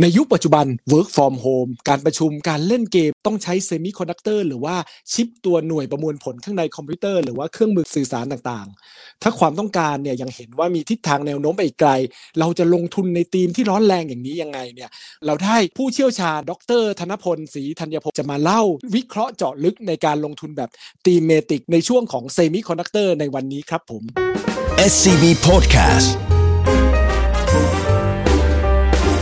ในยุคปัจจุบัน work from home การประชุมการเล่นเกมต้องใช้เซมิคอนดักเตอร์หรือว่าชิปตัวหน่วยประมวลผลข้างในคอมพิวเตอร์หรือว่าเครื่องมือสื่อสารต่างๆ ถ้าความต้องการเนี่ยยังเห็นว่ามีทิศทางแนวโน้มไปอีกไกล เราจะลงทุนในธีมที่ร้อนแรงอย่างนี้ยังไงเนี่ยเราได้ผู้เชี่ยวชาญ ดร ธนพลศรีธัญพงศ์จะมาเล่าวิเคราะห์เจาะลึกในการลงทุนแบบ thematic ในช่วงของเซมิคอนดักเตอร์ในวันนี้ครับผม SCB Podcast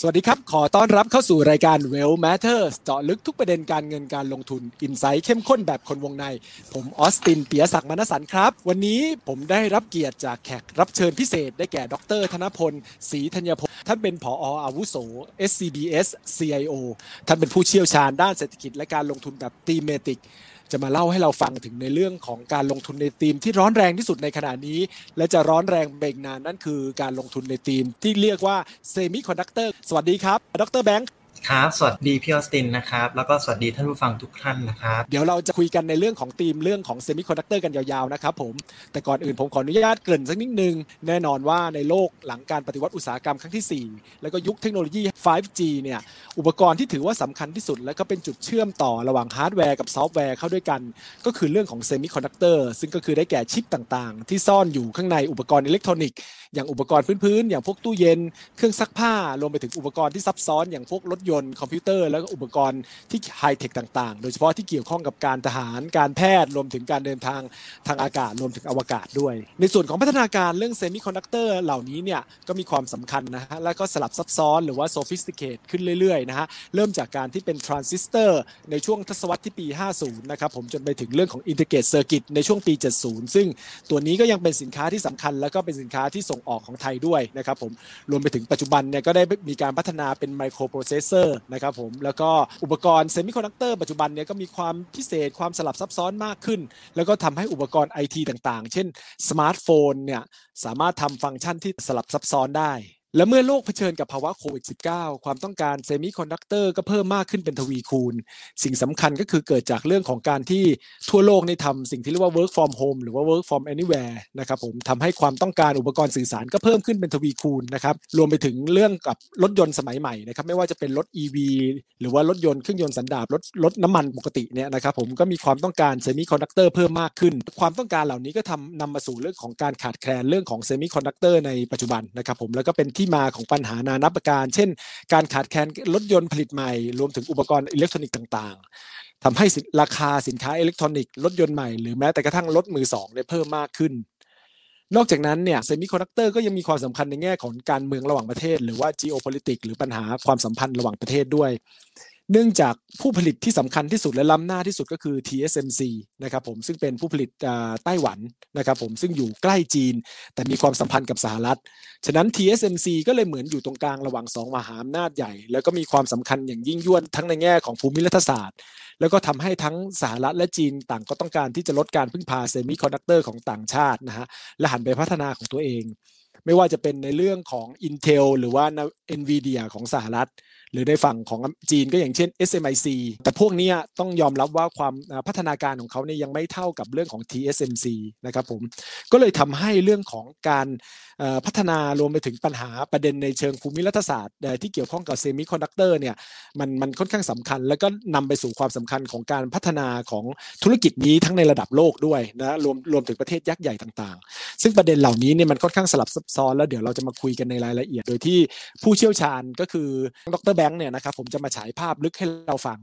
สวัสดีครับ ขอต้อนรับเข้าสู่รายการ Well Matters เจาะลึกทุกประเด็นการเงินการลงทุนอินไซต์เข้มข้นแบบคนวงใน ผมออสตินเปียศักดิ์มณสันครับ วันนี้ผมได้รับเกียรติจากแขกรับเชิญพิเศษ ได้แก่ ดร ธนพลศรีธัญพงศ์ท่านเป็นผออาวุโส SCBS CIO ท่านเป็นผู้เชี่ยวชาญด้านเศรษฐกิจและการลงทุนแบบ thematic จะมาเล่าให้เราฟังถึงในเรื่องของการลงทุนในธีมที่ร้อนแรงที่สุดในขณะนี้ และจะร้อนแรงอีกนานนั่นคือการลงทุนในธีมที่เรียกว่าเซมิคอนดักเตอร์สวัสดีครับ ดรแบงค์ ครับ สวัสดีพี่ออสตินนะครับ แล้วก็สวัสดีท่านผู้ฟังทุกท่านนะครับ เดี๋ยวเราจะคุยกันในเรื่องของธีมเรื่องของเซมิคอนดักเตอร์กันยาวๆนะครับผม แต่ก่อนอื่นผมขออนุญาตเกริ่นสักนิดนึง แน่นอนว่าในโลกหลังการปฏิวัติอุตสาหกรรมครั้งที่ 4 แล้วก็ยุคเทคโนโลยี 5G เนี่ย อุปกรณ์ที่ถือว่าสำคัญที่สุด และก็เป็นจุดเชื่อมต่อระหว่างฮาร์ดแวร์กับซอฟต์แวร์เข้าด้วยกัน ก็คือเรื่องของเซมิคอนดักเตอร์ซึ่งก็คือได้แก่ชิปต่างๆ ที่ซ่อนอยู่ข้างในอุปกรณ์อิเล็กทรอนิกส์อย่างอุปกรณ์พื้นๆอย่างพวกตู้เย็น เครื่องซักผ้ารวมไปถึงอุปกรณ์ที่ซับซ้อนอย่างพวกรถยนต์คอมพิวเตอร์แล้วก็อุปกรณ์ที่ไฮเทคต่างๆ โดยเฉพาะที่เกี่ยวข้องกับการทหารการแพทย์รวมถึงการเดินทางทางอากาศรวมถึงอวกาศด้วย ในส่วนของพัฒนาการเรื่องเซมิคอนดักเตอร์เหล่านี้เนี่ยก็มีความสำคัญนะฮะแล้วก็สลับซับซ้อนหรือว่า sophisticated ขึ้นเรื่อยๆนะฮะเริ่มจากการที่เป็นทรานซิสเตอร์ในช่วงทศวรรษที่ปี 50 นะครับผมจนไปถึงเรื่องของ integrated circuit ในช่วงปี 70 ซึ่งตัวนี้ก็ยังเป็นสินค้าที่สำคัญ แล้วก็เป็นสินค้าที่ส่งออกของไทยด้วยนะครับผมรวมไปถึงปัจจุบันเนี่ยก็ได้มีการพัฒนาเป็นไมโครโปรเซสเซอร์นะครับผมแล้วก็อุปกรณ์เซมิคอนดักเตอร์ปัจจุบันเนี่ยก็มีความพิเศษความสลับซับซ้อนมากขึ้น แล้วก็ทำให้อุปกรณ์ไอทีต่างๆ เช่นสมาร์ทโฟนเนี่ยสามารถทำฟังก์ชันที่สลับซับซ้อนได้ และเมื่อโลกเผชิญกับภาวะโควิด -19 ความต้องการเซมิคอนดักเตอร์ก็เพิ่มมากขึ้นเป็นทวีคูณ สิ่งสำคัญก็คือเกิดจากเรื่องของการที่ทั่วโลกในทำสิ่งที่เรียกว่า work from home หรือว่า work from anywhere นะครับผมทำให้ความต้องการอุปกรณ์สื่อสารก็เพิ่มขึ้นเป็นทวีคูณนะครับรวมไปถึงเรื่องกับรถยนต์สมัยใหม่นะครับไม่ว่าจะเป็นรถ EV หรือว่ารถยนต์เครื่องยนต์สันดาปรถรถน้ำมันปกติเนี่ยนะครับผมก็มีความต้องการเซมิคอนดักเตอร์เพิ่มมากขึ้น ความต้องการเหล่านี้ก็ทำนำมาสู่เรื่องของการขาดแคลนเรื่องของเซมิคอนดักเตอร์ในปัจจุบันนะครับผมแล้วก็เป็นที่มาของปัญหานานับประการ เช่น การขาดแคลนรถยนต์ผลิตใหม่ รวมถึงอุปกรณ์อิเล็กทรอนิกส์ต่างๆทำให้ราคาสินค้าอิเล็กทรอนิกส์รถยนต์ใหม่หรือแม้แต่กระทั่งรถมือสองได้เพิ่มมากขึ้น นอกจากนั้นเนี่ยเซมิคอนดักเตอร์ก็ยังมีความสำคัญในแง่ของการเมืองระหว่างประเทศ หรือว่า geopolitics หรือปัญหาความสัมพันธ์ระหว่างประเทศด้วย เนื่องจากผู้ผลิตที่สำคัญที่สุดและล้ำหน้าที่สุดก็คือ TSMC นะครับผมซึ่งเป็นผู้ผลิตไต้หวันนะครับผมซึ่งอยู่ใกล้จีน แต่มีความสัมพันธ์กับสหรัฐ ฉะนั้น TSMC ก็เลยเหมือนอยู่ตรงกลางระหว่างสองมหาอำนาจใหญ่ แล้วก็มีความสำคัญอย่างยิ่งยวดทั้งในแง่ของภูมิรัฐศาสตร์ แล้วก็ทำให้ทั้งสหรัฐและจีนต่างก็ต้องการที่จะลดการพึ่งพาเซมิคอนดักเตอร์ของต่างชาตินะฮะและหันไปพัฒนาของตัวเอง ไม่ว่าจะเป็นในเรื่องของ Intel หรือว่า NVIDIA ของสหรัฐหรือในฝั่งของจีนก็อย่างเช่น SMIC แต่พวกนี้ต้องยอมรับว่าความพัฒนาการของเขาเนี่ยยังไม่เท่ากับเรื่องของ TSMC นะครับผมก็เลยทำให้เรื่องของการพัฒนารวมไปถึงปัญหาประเด็นในเชิงภูมิรัฐศาสตร์ที่เกี่ยวข้องกับเซมิคอนดักเตอร์เนี่ยมันมันค่อนข้างสำคัญ แล้วก็นำไปสู่ความสำคัญของการพัฒนาของธุรกิจนี้ทั้งในระดับโลกด้วยนะรวมรวมถึงประเทศยักษ์ใหญ่ต่างๆ ซึ่งประเด็นเหล่านี้เนี่ยมันค่อนข้างสลับซับซ้อนแล้วเดี๋ยวเราจะมาคุยกันในรายละเอียด โดยที่ผู้เชี่ยวชาญก็คือดรแบงค์เนี่ยนะครับผมจะมาฉายภาพลึกให้เราฟัง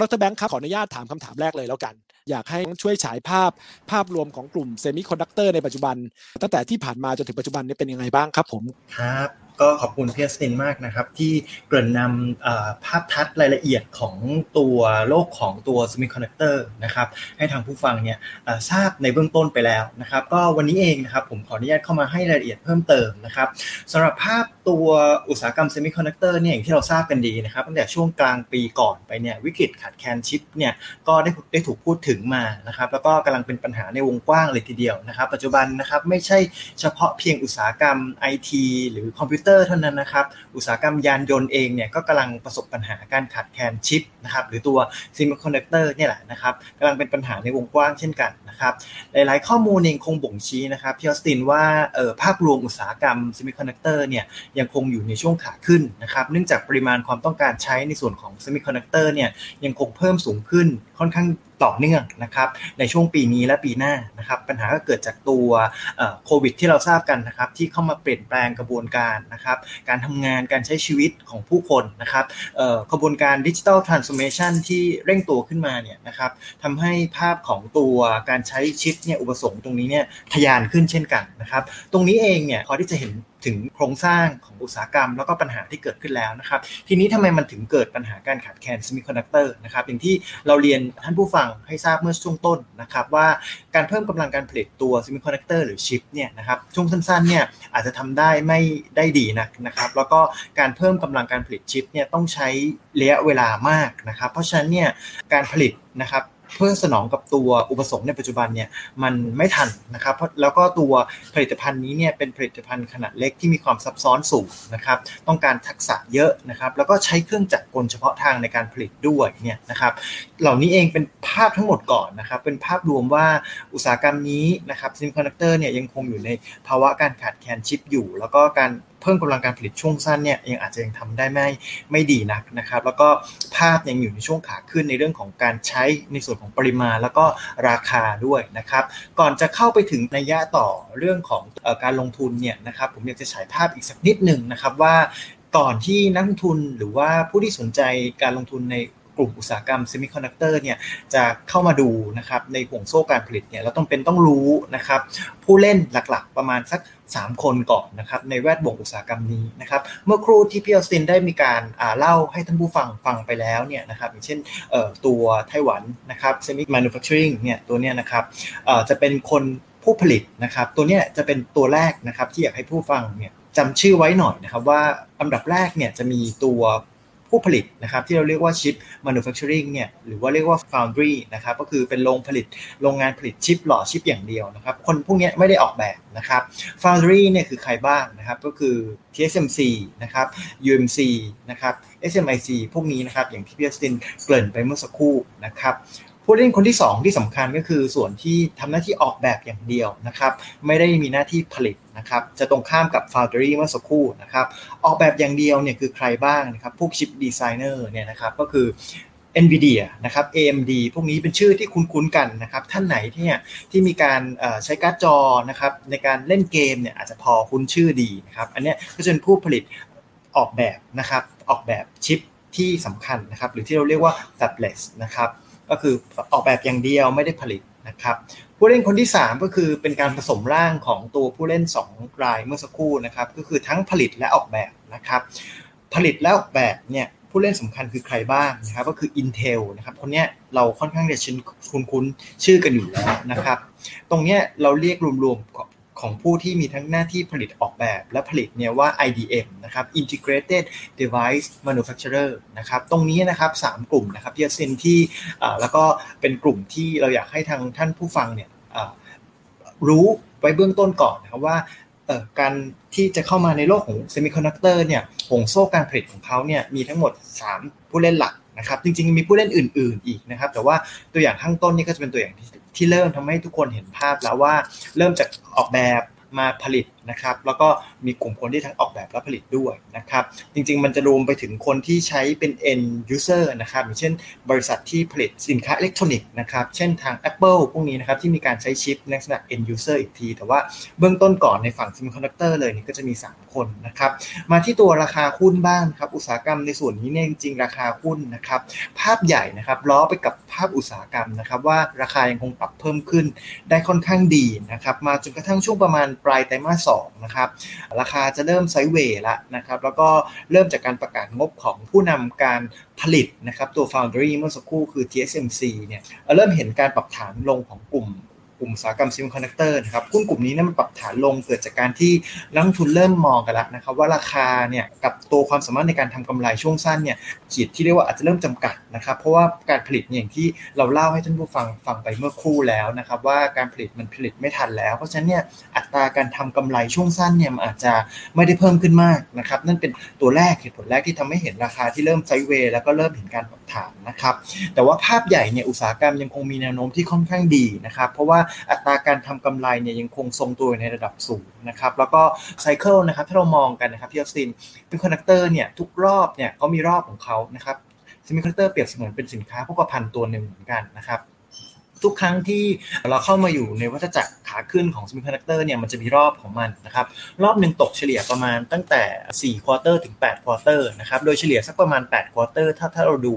ดรแบงค์ครับขออนุญาตถามคำถามแรกเลยแล้วกัน อยากให้ช่วยฉายภาพภาพรวมของกลุ่มเซมิคอนดักเตอร์ในปัจจุบัน ตั้งแต่ที่ผ่านมาจนถึงปัจจุบันนี้เป็นยังไงบ้างครับผมครับ ก็ขอบคุณพี่ออสตินมากนะครับ ที่เกริ่นนำภาพทัศน์รายละเอียดของตัวโลกของตัวเซมิคอนดักเตอร์นะครับ ให้ทางผู้ฟังเนี่ยทราบในเบื้องต้นไปแล้วนะครับ ก็วันนี้เองนะครับผมขออนุญาตเข้ามาให้รายละเอียดเพิ่มเติมนะครับสำหรับภาพตัวอุตสาหกรรมเซมิคอนดักเตอร์เนี่ยอย่างที่เราทราบกันดีนะครับ ตั้งแต่ช่วงกลางปีก่อนไปเนี่ยวิกฤตขาดแคลนชิปเนี่ยก็ได้ได้ถูกพูดถึงมานะครับ แล้วก็กำลังเป็นปัญหาในวงกว้างเลยทีเดียวนะครับ ปัจจุบันนะครับไม่ใช่เฉพาะเพียงอุตสาหกรรมไอทีหรือคอมพิวเตอร์เท่านั้นนะครับ อุตสาหกรรมยานยนต์เองเนี่ยก็กำลังประสบปัญหาการขาดแคลนชิปนะครับหรือตัวเซมิคอนดักเตอร์เนี่ยแหละนะครับกำลังเป็นปัญหาในวงกว้างเช่นกันนะครับหลายๆ ข้อมูลเองคงบ่งชี้นะครับพี่ออสตินว่าเออภาพรวมอุตสาหกรรมเซมิคอนดักเตอร์เนี่ยยังคงอยู่ในช่วงขาขึ้นนะครับเนื่องจากปริมาณความต้องการใช้ในส่วนของเซมิคอนดักเตอร์เนี่ยยังคงเพิ่มสูงขึ้นค่อนข้างต่อเนื่องนะครับในช่วงปีนี้และปีหน้านะครับปัญหาก็เกิดจากตัวโควิดที่เราทราบกันนะครับที่เข้ามาเปลี่ยนแปลงกระบวนการนะครับการทำงานการใช้ชีวิตของผู้คนนะครับกระบวนการ digital transformation ที่เร่งตัวขึ้นมาเนี่ยนะครับทำให้ภาพของตัวการใช้ชิปเนี่ยอุปสงค์ตรงนี้เนี่ยทะยานขึ้นเช่นกันนะครับตรงนี้เองเนี่ยพอที่จะเห็น ถึงโครงสร้างของอุตสาหกรรม แล้วก็ปัญหาที่เกิดขึ้นแล้วนะครับ ทีนี้ทำไมมันถึงเกิดปัญหาการขาดแคลนเซมิคอนดักเตอร์นะครับอย่างที่เราเรียนท่านผู้ฟังให้ทราบเมื่อช่วงต้นนะครับว่าการเพิ่มกำลังการผลิตตัวเซมิคอนดักเตอร์หรือชิปเนี่ยนะครับช่วงสั้นๆเนี่ยอาจจะทำได้ไม่ได้ดีนักนะครับ แล้วก็การเพิ่มกำลังการผลิตชิปเนี่ยต้องใช้ระยะเวลามากนะครับ เพราะฉะนั้นเนี่ยการผลิตนะครับ เพื่อสนองกับตัวอุปสงค์ในปัจจุบันเนี่ยมันไม่ทันนะครับแล้วก็ตัวผลิตภัณฑ์นี้เนี่ยเป็นผลิตภัณฑ์ขนาดเล็กที่มีความซับซ้อนสูงนะครับต้องการทักษะเยอะนะครับแล้วก็ใช้เครื่องจักรกลเฉพาะทางในการผลิตด้วยเนี่ยนะครับเหล่านี้เองเป็นภาพทั้งหมดก่อนนะครับเป็นภาพรวมว่าอุตสาหกรรมนี้นะครับเซมิคอนดักเตอร์เนี่ยยังคงอยู่ในภาวะการขาดแคลนชิปอยู่ แล้วก็การ เพิ่มกำลังการผลิตช่วงสั้นเนี่ยยังอาจจะยังทำได้ไม่ไม่ดีนักนะครับ แล้วก็ภาพยังอยู่ในช่วงขาขึ้นในเรื่องของการใช้ในส่วนของปริมาณ แล้วก็ราคาด้วยนะครับ ก่อนจะเข้าไปถึงนัยยะต่อเรื่องของการลงทุนเนี่ยนะครับ ผมอยากจะฉายภาพอีกสักนิดหนึ่งนะครับว่าก่อนที่นักลงทุนหรือว่าผู้ที่สนใจการลงทุนใน กลุ่มอุตสาหกรรมเซมิคอนดักเตอร์เนี่ยจะเข้ามาดูนะครับในห่วงโซ่การผลิตเนี่ยเราต้องเป็นต้องรู้นะครับผู้เล่นหลักๆประมาณสัก 3 คนก่อนนะครับในแวดวงอุตสาหกรรมนี้นะครับเมื่อครู่ที่พี่ออสตินได้มีการเล่าให้ท่านผู้ฟังฟังไปแล้วเนี่ยนะครับอย่างเช่นตัวไต้หวันนะครับเซมิแมนูแฟคเจอริงเนี่ยตัวเนี้ยนะครับจะเป็นคนผู้ผลิตนะครับตัวเนี้ยจะเป็นตัวแรกนะครับที่อยากให้ผู้ฟังเนี่ยจำชื่อไว้หน่อยนะครับว่าอันดับแรกเนี่ยจะมีตัว ผู้ผลิตนะครับที่เราเรียกว่าชิป manufacturing เนี่ยหรือว่าเรียกว่า foundry นะครับก็คือเป็นโรงผลิตโรงงานผลิตชิปหล่อชิปอย่างเดียวนะครับคนพวกนี้ไม่ได้ออกแบบนะครับ foundry เนี่ยคือใครบ้างนะครับก็คือ TSMC นะครับ UMC นะครับ SMIC พวกนี้นะครับอย่างที่พี่สตินเกริ่นไปเมื่อสักครู่นะครับ ผู้เล่นคนที่ 2 ที่สำคัญก็คือส่วนที่ทำหน้าที่ออกแบบอย่างเดียวนะครับ ไม่ได้มีหน้าที่ผลิตนะครับ จะตรงข้ามกับ Foundry เมื่อสักครู่นะครับ ออกแบบอย่างเดียวเนี่ยคือใครบ้างนะครับ พวกชิปดีไซเนอร์เนี่ยนะครับก็คือ NVIDIA นะครับ AMD พวกนี้เป็นชื่อที่คุ้นๆกันนะครับ ท่านไหนที่เนี่ยที่มีการใช้การ์ดจอนะครับในการเล่นเกมเนี่ยอาจจะพอคุ้นชื่อดีนะครับ อันนี้ก็จะเป็นผู้ผลิตออกแบบนะครับ ออกแบบชิปที่สำคัญนะครับ หรือที่เราเรียกว่า fabless นะครับ ก็คือออกแบบอย่างเดียวไม่ได้ผลิตนะครับผู้เล่นคนที่ 3 ก็คือเป็นการผสมร่างของตัวผู้เล่น 2 รายเมื่อสักครู่นะครับก็คือทั้งผลิตและออกแบบนะครับผลิตและออกแบบเนี่ยผู้เล่นสำคัญคือใครบ้างนะครับก็คือ Intel นะครับคนนี้เราค่อนข้างจะชินคุ้นๆชื่อกันอยู่แล้วนะครับ ตรงนี้เราเรียกรวมๆ ของผู้ที่มีทั้งหน้าที่ผลิตออกแบบ และผลิตเนี่ยว่า IDM นะครับ Integrated Device Manufacturer นะครับ ตรงนี้นะครับ 3 กลุ่มนะครับที่เซนที่แล้วก็เป็นกลุ่มที่เราอยากให้ทางท่านผู้ฟังเนี่ยรู้ไว้เบื้องต้นก่อนนะครับว่าการที่จะเข้ามาในโลกของเซมิคอนดักเตอร์เนี่ยห่วงโซ่การผลิตของเขาเนี่ยมีทั้งหมด 3 ผู้เล่นหลัก นะครับจริงๆมีผู้เล่นอื่น ๆอีกนะครับ แต่ว่าตัวอย่างข้างต้นนี่ก็จะเป็นตัวอย่างที่ที่เริ่มทำให้ทุกคนเห็นภาพแล้วว่า เริ่มจากออกแบบมาผลิต นะครับแล้วก็มีกลุ่มคนที่ทั้งออกแบบและผลิตด้วยนะครับจริงๆ มันจะรวมไปถึงคนที่ใช้เป็น end user นะครับอย่างเช่น บริษัทที่ผลิตสินค้าอิเล็กทรอนิกส์นะครับเช่นทาง Apple พวกนี้นะครับที่มีการใช้ชิปในลักษณะ end user อีกที แต่ว่าเบื้องต้นก่อนในฝั่ง semiconductor เลยนี่ก็จะมี 3 คนนะครับมาที่ตัวราคาหุ้นบ้างครับอุตสาหกรรมในส่วนนี้เนี่ยจริงๆราคาหุ้นนะครับภาพใหญ่นะครับล้อไปกับภาพอุตสาหกรรมนะครับว่าราคายังคงปรับเพิ่มขึ้นได้ค่อนข้างดีนะครับมาจนกระทั่งช่วงประมาณปลายไตรมาส2นะครับราคาจะเริ่มไซเวย์ละนะครับแล้วก็เริ่มจากการประกาศงบของผู้นำการผลิตนะครับตัว Foundry เมื่อสักครู่คือ TSMC เนี่ยเริ่มเห็นการปรับฐานลงของกลุ่ม กลุ่มอุตสาหกรรมเซมิคอนดักเตอร์นะครับหุ้นกลุ่มนี้เนี่ยมันปรับฐานลงเกิดจากการที่นักลงทุนเริ่มมองกันแล้วนะครับว่าราคาเนี่ยกับตัวความสามารถในการทำกำไรช่วงสั้นเนี่ยขีดที่เรียกว่าอาจจะเริ่มจำกัดนะครับเพราะว่าการผลิตอย่างที่เราเล่าให้ท่านผู้ฟังฟังไปเมื่อครู่แล้วนะครับว่าการผลิตมันผลิตไม่ทันแล้ว เพราะฉะนั้นเนี่ยอัตราการทำกำไรช่วงสั้นเนี่ยมันอาจจะไม่ได้เพิ่มขึ้นมากนะครับนั่นเป็นตัวแรกเหตุผลแรกที่ทำให้เห็นราคาที่เริ่ม sideway แล้วก็เริ่มเห็นการปรับฐานนะครับแต่ว่าภาพใหญ่เนี่ยอุตสาหกรรมยังคงมีแนวโน้มที่ค่อนข้างดีนะครับเพราะว่าอัตราการทำกำไรเนี่ยยังคงทรงตัวในระดับสูงนะครับแล้วก็ cycle นะครับถ้าเรามองกันนะครับพี่ออสตินเซมิคอนดักเตอร์เนี่ยทุกรอบเนี่ยเขามีรอบของเขานะครับเซมิคอนดักเตอร์เปรียบเสมือนเป็นสินค้าโภคภัณฑ์ตัวหนึ่งเหมือนกันนะครับ ทุกครั้งที่เราเข้ามาอยู่ในวัฏจักรขาขึ้นของเซมิคอนดักเตอร์เนี่ยมันจะมีรอบของมันนะครับรอบหนึ่งตกเฉลี่ยประมาณตั้งแต่4 quarter ถึง8 quarter นะครับโดยเฉลี่ยสักประมาณ8 quarter ถ้าถ้าเราดู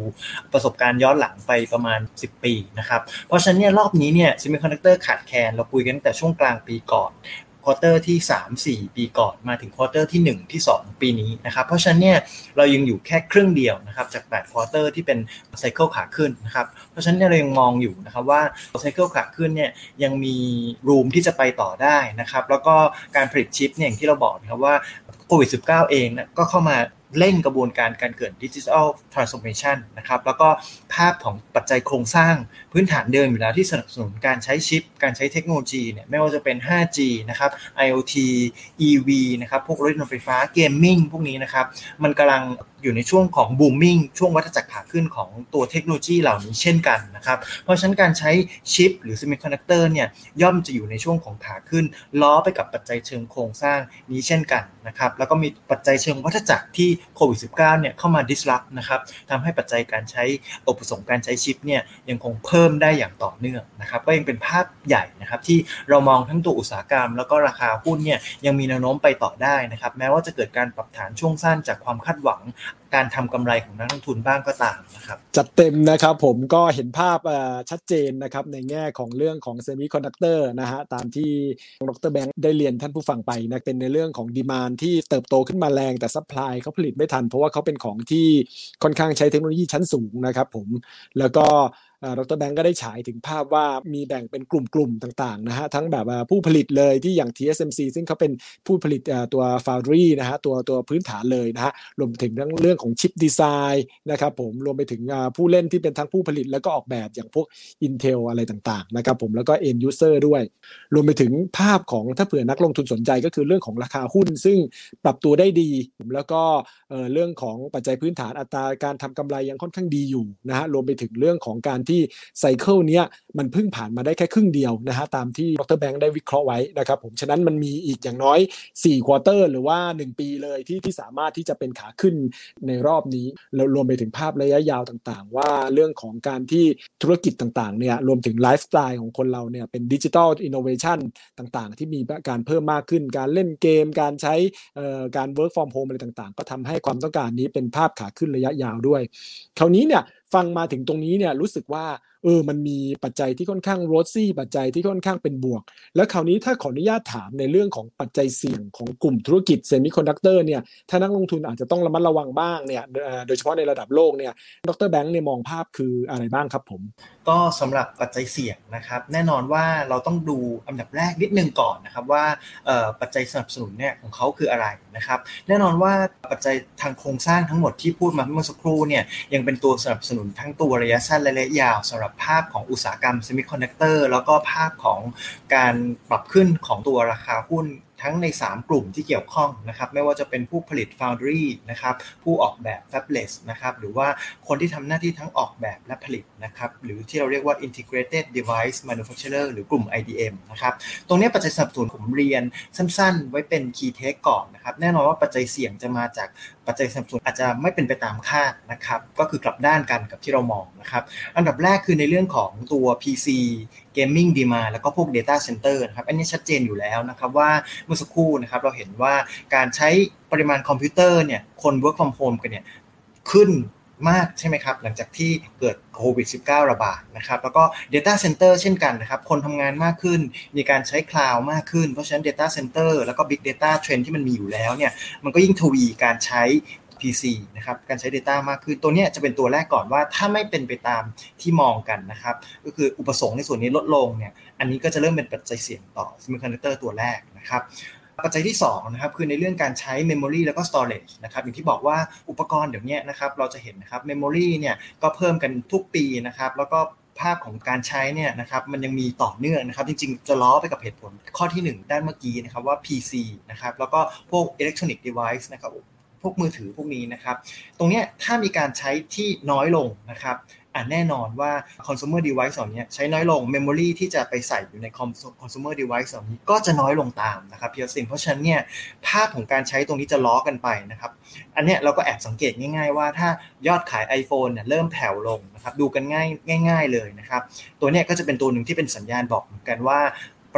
ประสบการณ์ย้อนหลังไปประมาณ 10 ปีนะครับเพราะฉะนั้นเนี่ยรอบนี้เนี่ยเซมิคอนดักเตอร์ขาดแคลนเราคุยกันตั้งแต่ช่วงกลางปีก่อน quarter ที่ 3 4 ปีก่อนมาถึง quarter ที่ 1 ที่ 2 ปีนี้นะครับเพราะฉะนั้นเนี่ยเรายังอยู่แค่ครึ่งเดียวนะครับจาก8 quarter ที่เป็น cycle ขาขึ้นนะครับเพราะฉะนั้นเรายังมองอยู่นะครับว่า cycle ขาขึ้นเนี่ยยังมี room ที่จะไปต่อได้นะครับแล้วก็การผลิตชิปเนี่ยอย่างที่เราบอกนะครับว่าโควิด -19 เองนะก็เข้ามาเร่งกระบวนการการเกิด digital transformation นะครับแล้วก็ภาพของปัจจัยโครงสร้าง พื้นฐานเดิมอยู่แล้วที่สนับสนุนการใช้ชิป การใช้เทคโนโลยีเนี่ยไม่ว่าจะเป็น 5G นะครับ IoT EV นะครับพวกรถยนต์ไฟฟ้า gaming พวกนี้นะครับมันกำลังอยู่ในช่วงของ booming ช่วงวัฏจักรขาขึ้นของตัวเทคโนโลยีเหล่านี้เช่นกันนะครับเพราะฉะนั้นการใช้ชิป หรือเซมิคอนดักเตอร์เนี่ยย่อมจะอยู่ในช่วงของขาขึ้น ล้อไปกับปัจจัยเชิงโครงสร้างนี้เช่นกันนะครับแล้วก็มีปัจจัยเชิงวัฏจักรที่โควิด -19 เนี่ยเข้ามา disrupt นะครับทำให้ปัจจัยการใช้อุปสงค์การใช้ชิปเนี่ยยังคงเพิ่มได้อย่างต่อเนื่องนะครับก็ยังเป็นภาพใหญ่นะครับที่เรามองทั้งตัวอุตสาหกรรม แล้วก็ราคาหุ้นเนี่ยยังมีแนวโน้มไปต่อได้นะครับแม้ว่าจะเกิดการปรับฐานช่วงสั้นจากความคาดหวังการทำกำไรของนักลงทุนบ้างก็ตามนะครับจัดเต็มนะครับผมก็เห็นภาพชัดเจนนะครับในแง่ของเรื่องของเซมิคอนดักเตอร์นะฮะตามที่ดรแบงค์ได้เรียนท่านผู้ฟังไปนะเป็นในเรื่องของ demand ที่เติบโตขึ้นมาแรงแต่ supply เขาผลิตไม่ทัน เพราะว่าเขาเป็นของที่ค่อนข้างใช้เทคโนโลยีชั้นสูงนะครับผมแล้วก็ ดรแบงก์ก็ได้ฉายถึงภาพว่ามีแบ่งเป็นกลุ่มๆต่างๆนะฮะทั้งแบบผู้ผลิตเลยที่อย่าง TSMC ซึ่งเขาเป็นผู้ผลิตตัว Foundry นะฮะตัวตัวพื้นฐานเลยนะฮะรวมถึงทั้งเรื่องของ chip designน์นะครับผมรวมไปถึงผู้เล่นที่เป็นทั้งผู้ผลิตแล้วก็ออกแบบอย่างพวก Intel อะไรต่างๆนะครับผมแล้วก็ end user ด้วย รวมไปถึงภาพของถ้าเผื่อนักลงทุนสนใจก็คือเรื่องของราคาหุ้น ซึ่งปรับตัวได้ดีแล้วก็เรื่องของปัจจัยพื้นฐานอัตราการทำกำไรยังค่อนข้างดีอยู่นะฮะรวมไปถึงเรื่องของการที่ไซเคิลเนี้ยมันเพิ่งผ่านมาได้แค่ครึ่งเดียวนะฮะตามที่ดรแบงค์ได้วิเคราะห์ไว้นะครับผมฉะนั้นมันมีอีกอย่างน้อย4 quarter หรือว่า 1 ปีเลยที่ที่สามารถที่จะเป็นขาขึ้นในรอบนี้แล้วรวมไปถึงภาพระยะยาวต่างๆ ว่าเรื่องของการที่ธุรกิจต่างๆเนี่ยรวมถึงไลฟ์สไตล์ของคนเราเนี่ยเป็น digital innovation ต่างๆ ที่มีการเพิ่มมากขึ้น การเล่นเกม การใช้การ work from home อะไรต่างๆ ก็ทำให้ความต้องการนี้เป็นภาพขาขึ้นระยะยาวด้วยคราวนี้เนี่ย ฟังมาถึงตรงนี้เนี่ยรู้สึกว่าเออมันมีปัจจัยที่ค่อนข้าง rosy ปัจจัยที่ค่อนข้างเป็นบวก แล้วคราวนี้ถ้าขออนุญาตถามในเรื่องของปัจจัยเสี่ยงของกลุ่มธุรกิจเซมิคอนดักเตอร์เนี่ยถ้านักลงทุนอาจจะต้องระมัดระวังบ้างเนี่ยโดยเฉพาะในระดับโลกเนี่ยดรแบงค์เนี่ยมองภาพคืออะไรบ้างครับผม ก็สำหรับปัจจัยเสี่ยงนะครับ แน่นอนว่าเราต้องดูอันดับแรกนิดนึงก่อนนะครับว่าปัจจัยสนับสนุนเนี่ยของเขาคืออะไรนะครับแน่นอนว่าปัจจัยทางโครงสร้างทั้งหมดที่พูดมาเมื่อสักครู่เนี่ยยังเป็นตัวสนับสนุนทั้งตัวระยะสั้นและระยะยาวสำหรับภาพของอุตสาหกรรมเซมิคอนดักเตอร์แล้วก็ภาพของการปรับขึ้นของตัวราคาหุ้น ทั้งใน 3 กลุ่มที่เกี่ยวข้องนะครับไม่ว่าจะเป็นผู้ผลิต Foundry นะครับผู้ออกแบบ Fabless นะครับหรือว่าคนที่ทำหน้าที่ทั้งออกแบบและผลิตนะครับหรือที่เราเรียกว่า Integrated Device Manufacturer หรือกลุ่ม IDM นะครับตรงนี้ปัจจัยสนับสนุนผมเรียนสั้นๆ ไว้เป็น Key Take ก่อนนะครับแน่นอนว่าปัจจัยเสี่ยงจะมาจากปัจจัยสนับสนุนอาจจะไม่เป็นไปตามคาดนะครับก็คือกลับด้านกันกับที่เรามองนะครับอันดับแรกคือในเรื่องของตัว PC Gaming Demand แล้วก็พวก Data Center นะครับอันนี้ชัดเจนอยู่แล้วนะครับว่าเมื่อสักครู่นะครับเราเห็นว่าการใช้ปริมาณคอมพิวเตอร์เนี่ยคน work from home กันเนี่ยขึ้นมากใช่ไหมครับ หลังจากที่เกิดโควิด -19 ระบาดนะครับแล้วก็ Data Center เช่นกันนะครับ คนทำงานมากขึ้น มีการใช้คลาวด์มากขึ้น เพราะฉะนั้น Data Center แล้วก็ Big Data Trend ที่มันมีอยู่แล้วเนี่ยมันก็ยิ่งทวีการใช้ PC นะครับการใช้ Data มากขึ้นตัวนี้จะเป็นตัวแรกก่อนว่าถ้าไม่เป็นไปตามที่มองกันนะครับก็คืออุปสงค์ในส่วนนี้ลดลงเนี่ยอันนี้ก็จะเริ่มเป็นปัจจัยเสี่ยงต่อ Semiconductor ตัวแรกนะครับปัจจัยที่2นะครับคือในเรื่องการใช้ Memory แล้วก็ Storage นะครับอย่างที่บอกว่าอุปกรณ์เดี๋ยวนี้นะครับเราจะเห็นนะครับ Memory เนี่ยก็เพิ่มกันทุกปีนะครับแล้วก็ภาพของการใช้เนี่ยนะครับมันยังมีต่อเนื่องนะครับ จริงๆ จะล้อไปกับเหตุผลข้อที่ 1 ด้านเมื่อกี้นะครับว่า PC นะครับแล้วก็พวก Electronic Device นะครับ วกมือถือพวกนี้นะครับ ตรงนี้ถ้ามีการใช้ที่น้อยลงนะครับอะแน่นอนว่า consumer device เหล่านี้ใช้น้อยลง memory ที่จะไปใส่อยู่ใน consumer device เหล่านี้ก็จะน้อยลงตามนะครับเพียสิงเพราะฉะนั้นเนี่ยภาพของการใช้ตรงนี้จะล้อกันไปนะครับ อันเนี้ยเราก็แอบสังเกตง่าย ๆ ว่าถ้ายอดขาย iPhone เนี่ยเริ่มแผ่วลงนะครับดูกันง่ายง่าย ๆเลยนะครับ ตัวเนี้ยก็จะเป็นตัวหนึ่งที่เป็นสัญญาณบอกเหมือนกันว่า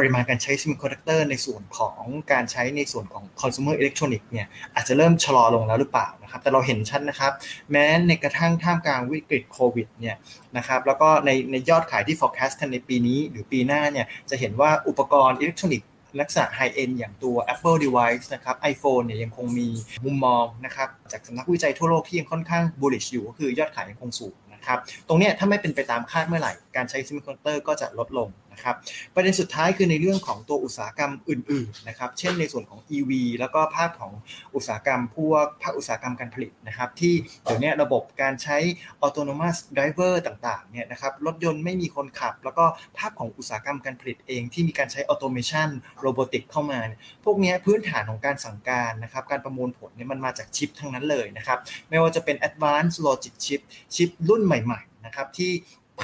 ปริมาณการใช้เซมิคอนดักเตอร์ในส่วนของการใช้ในส่วนของคอน sumer electronic เนี่ยอาจจะเริ่มชะลอลงแล้วหรือเปล่านะครับแต่เราเห็นชัดนะครับ แม้ในกระทั่งท่ามกลางวิกฤตโควิดเนี่ยนะครับแล้วก็ในในยอดขายที่ forecast กันในปีนี้หรือปีหน้าเนี่ยจะเห็นว่าอุปกรณ์อิเล็กทรอนิกส์ลักษณะ high-end อย่างตัว Apple device นะครับ iPhone เนี่ยยังคงมีมุมมองนะครับจากสำนักวิจัยทั่วโลกที่ยังค่อนข้าง bullish อยู่ก็คือยอดขายยังคงสูงนะครับตรงนี้ถ้าไม่เป็นไปตามคาดเมื่อไหร่ การใช้เซมิคอนดักเตอร์ก็จะลดลง นะครับประเด็นสุดท้ายคือในเรื่องของตัวอุตสาหกรรมอื่นๆนะครับเช่นในส่วนของ EV แล้วก็ภาคของอุตสาหกรรมพวกภาคอุตสาหกรรมการผลิตนะครับที่เดี๋ยวนี้ระบบการใช้ autonomous driver ต่างๆเนี่ยนะครับรถยนต์ไม่มีคนขับ แล้วก็ภาพของอุตสาหกรรมการผลิตเองที่มีการใช้ automation robotic เข้ามา พวกนี้พื้นฐานของการสั่งการนะครับการประมวลผลเนี่ยมันมาจากชิปทั้งนั้นเลยนะครับไม่ว่าจะเป็น advanced logic chip ชิปรุ่นใหม่ๆนะครับที่